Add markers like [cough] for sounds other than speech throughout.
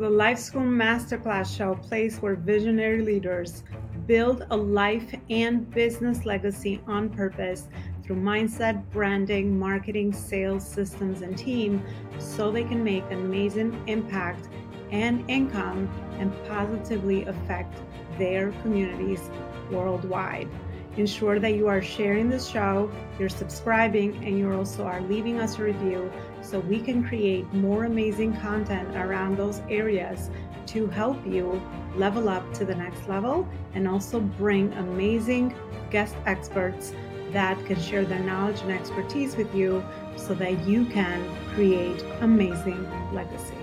The Life School Masterclass show, place where visionary leaders build a life and business legacy on purpose through mindset, branding, marketing, sales, systems, and team so they can make an amazing impact and income and positively affect their communities worldwide. Ensure that you are sharing the show, you're subscribing, and you also are leaving us a review so we can create more amazing content around those areas to help you level up to the next level and also bring amazing guest experts that can share their knowledge and expertise with you so that you can create amazing legacy.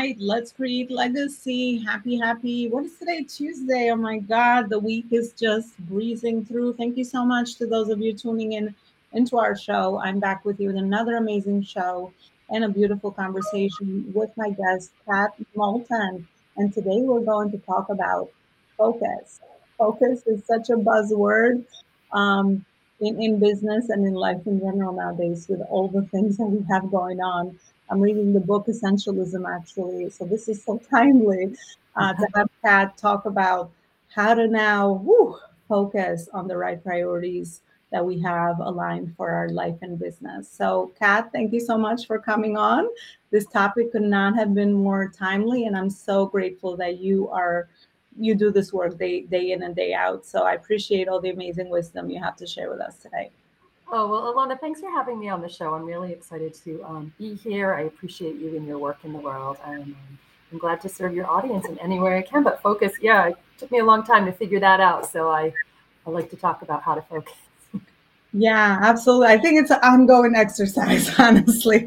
Right, let's create legacy. Happy, happy. What is today? Tuesday. Oh my God, the week is just breezing through. Thank you so much to those of you tuning in into our show. I'm back with you with another amazing show and a beautiful conversation with my guest, Kat Moulton. And today we're going to talk about focus. Focus is such a buzzword um, in, in business and in life in general nowadays with all the things that we have going on. I'm reading the book Essentialism actually, so this is so [laughs] timely uh, to have Kat talk about how to now focus on the right priorities that we have aligned for our life and business. So, Kat, thank you so much for coming on. This topic could not have been more timely, and I'm so grateful that you are you do this work day day in and day out. So I appreciate all the amazing wisdom you have to share with us today. Oh, well, Elona, thanks for having me on the show. I'm really excited to um, be here. I appreciate you and your work in the world. And um, I'm glad to serve your audience in any way I can. But focus, yeah, it took me a long time to figure that out. So I, I like to talk about how to focus. Yeah, absolutely. I think it's an ongoing exercise, [laughs] honestly.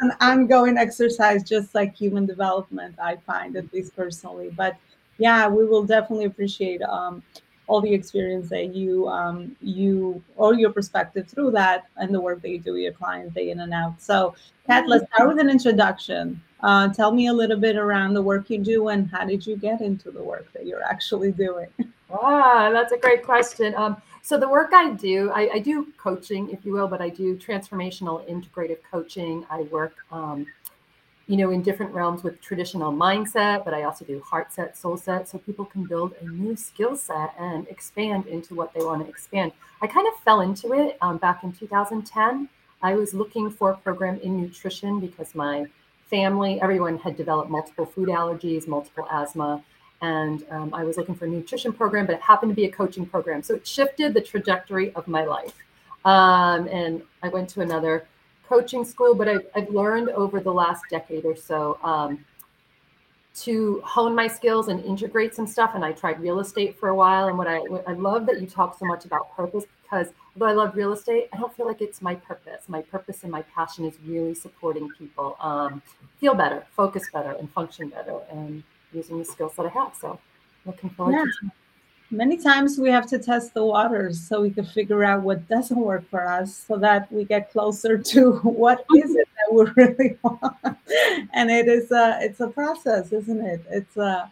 an ongoing exercise, just like human development, I find, at least personally. But yeah, we will definitely appreciate um, all the experience that you um, you or your perspective through that and the work that you do with your clients day in and out. So, Kat, let's start with an introduction. Uh, tell me a little bit around the work you do and how did you get into the work that you're actually doing? Ah, that's a great question. Um, so the work I do, I, I, do coaching, if you will, but I do transformational integrative coaching. I work um, you know, in different realms with traditional mindset, but I also do heart set, soul set, so people can build a new skill set and expand into what they want to expand. I kind of fell into it um, back in 2010. I was looking for a program in nutrition because my family, everyone had developed multiple food allergies, multiple asthma, and um, I was looking for a nutrition program, but it happened to be a coaching program. So it shifted the trajectory of my life. Um, and I went to another coaching school, but I've, I've learned over the last decade or so um, to hone my skills and integrate some stuff. And I tried real estate for a while. And what I I love that you talk so much about purpose because although I love real estate, I don't feel like it's my purpose. My purpose and my passion is really supporting people um, feel better, focus better, and function better, and using the skills that I have. So looking forward yeah. to many times we have to test the waters so we can figure out what doesn't work for us so that we get closer [laughs] to what is it that we [laughs] really want. And it is a it's a process isn't it? It's a,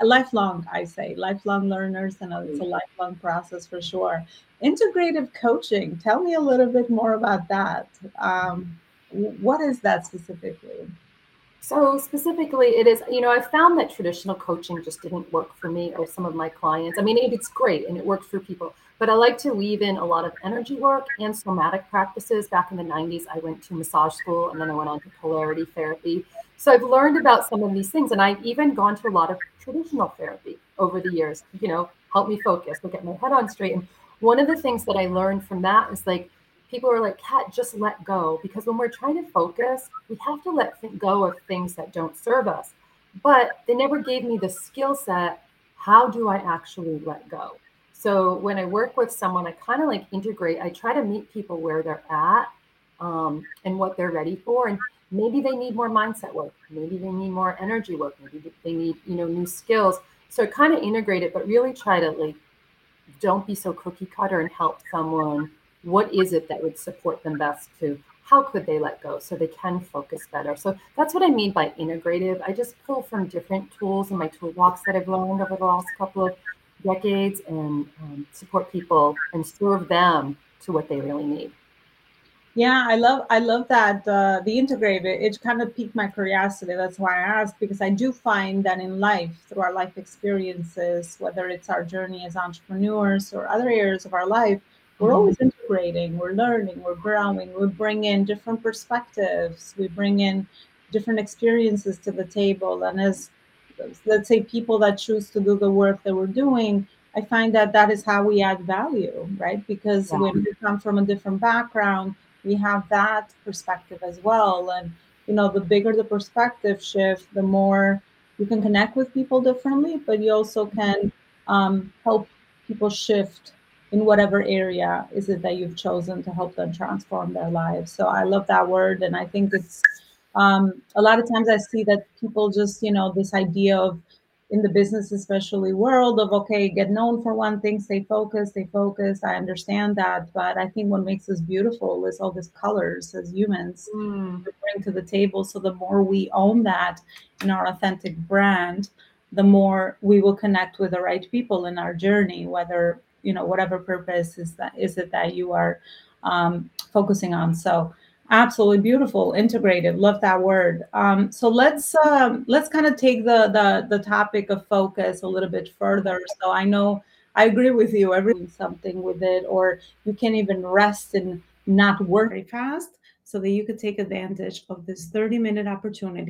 a lifelong i say lifelong learners and it's a lifelong process for sure. Integrative coaching tell me a little bit more about that. Um, what is that specifically so specifically, it is, you know, I found that traditional coaching just didn't work for me or some of my clients. I mean, it's great and it works for people, but I like to weave in a lot of energy work and somatic practices. Back in the 90s, I went to massage school and then I went on to polarity therapy. So I've learned about some of these things and I've even gone to a lot of traditional therapy over the years, you know, help me focus, to get my head on straight. And one of the things that I learned from that is like, people are like, Kat, just let go. Because when we're trying to focus, we have to let go of things that don't serve us. But they never gave me the skill set. How do I actually let go? So when I work with someone, I kind of like integrate. I try to meet people where they're at um, and what they're ready for. And maybe they need more mindset work. Maybe they need more energy work. Maybe they need, you know, new skills. So I kind of integrate it, but really try to like, don't be so cookie cutter and help someone what is it that would support them best to how could they let go so they can focus better so that's what i mean by integrative i just pull from different tools in my toolbox that i've learned over the last couple of decades and um, support people and serve them to what they really need Yeah, I love I love that uh, the integrated. It kind of piqued my curiosity. That's why I asked because I do find that in life, through our life experiences, whether it's our journey as entrepreneurs or other areas of our life, we're Mhm. always integrating. We're learning. We're growing. We bring in different perspectives. We bring in different experiences to the table. And as let's say people that choose to do the work that we're doing, I find that that is how we add value, right? Because Yeah. when we come from a different background we have that perspective as well. And, you know, the bigger the perspective shift, the more you can connect with people differently, but you also can um, help people shift in whatever area is it that you've chosen to help them transform their lives. So I love that word. And I think it's um, a lot of times I see that people just, you know, this idea of in the business especially world of okay get known for one thing stay focused stay focused i understand that but i think what makes us beautiful is all these colors as humans Mm. bring to the table so the more we own that in our authentic brand the more we will connect with the right people in our journey whether you know whatever purpose is that is it that you are um, focusing on so Absolutely beautiful, integrated. Love that word. Um, so let's um, let's kind of take the, the the topic of focus a little bit further. So I know I agree with you. Every something with it, or you can't even rest and not work very fast, so that you could take advantage of this thirty minute opportunity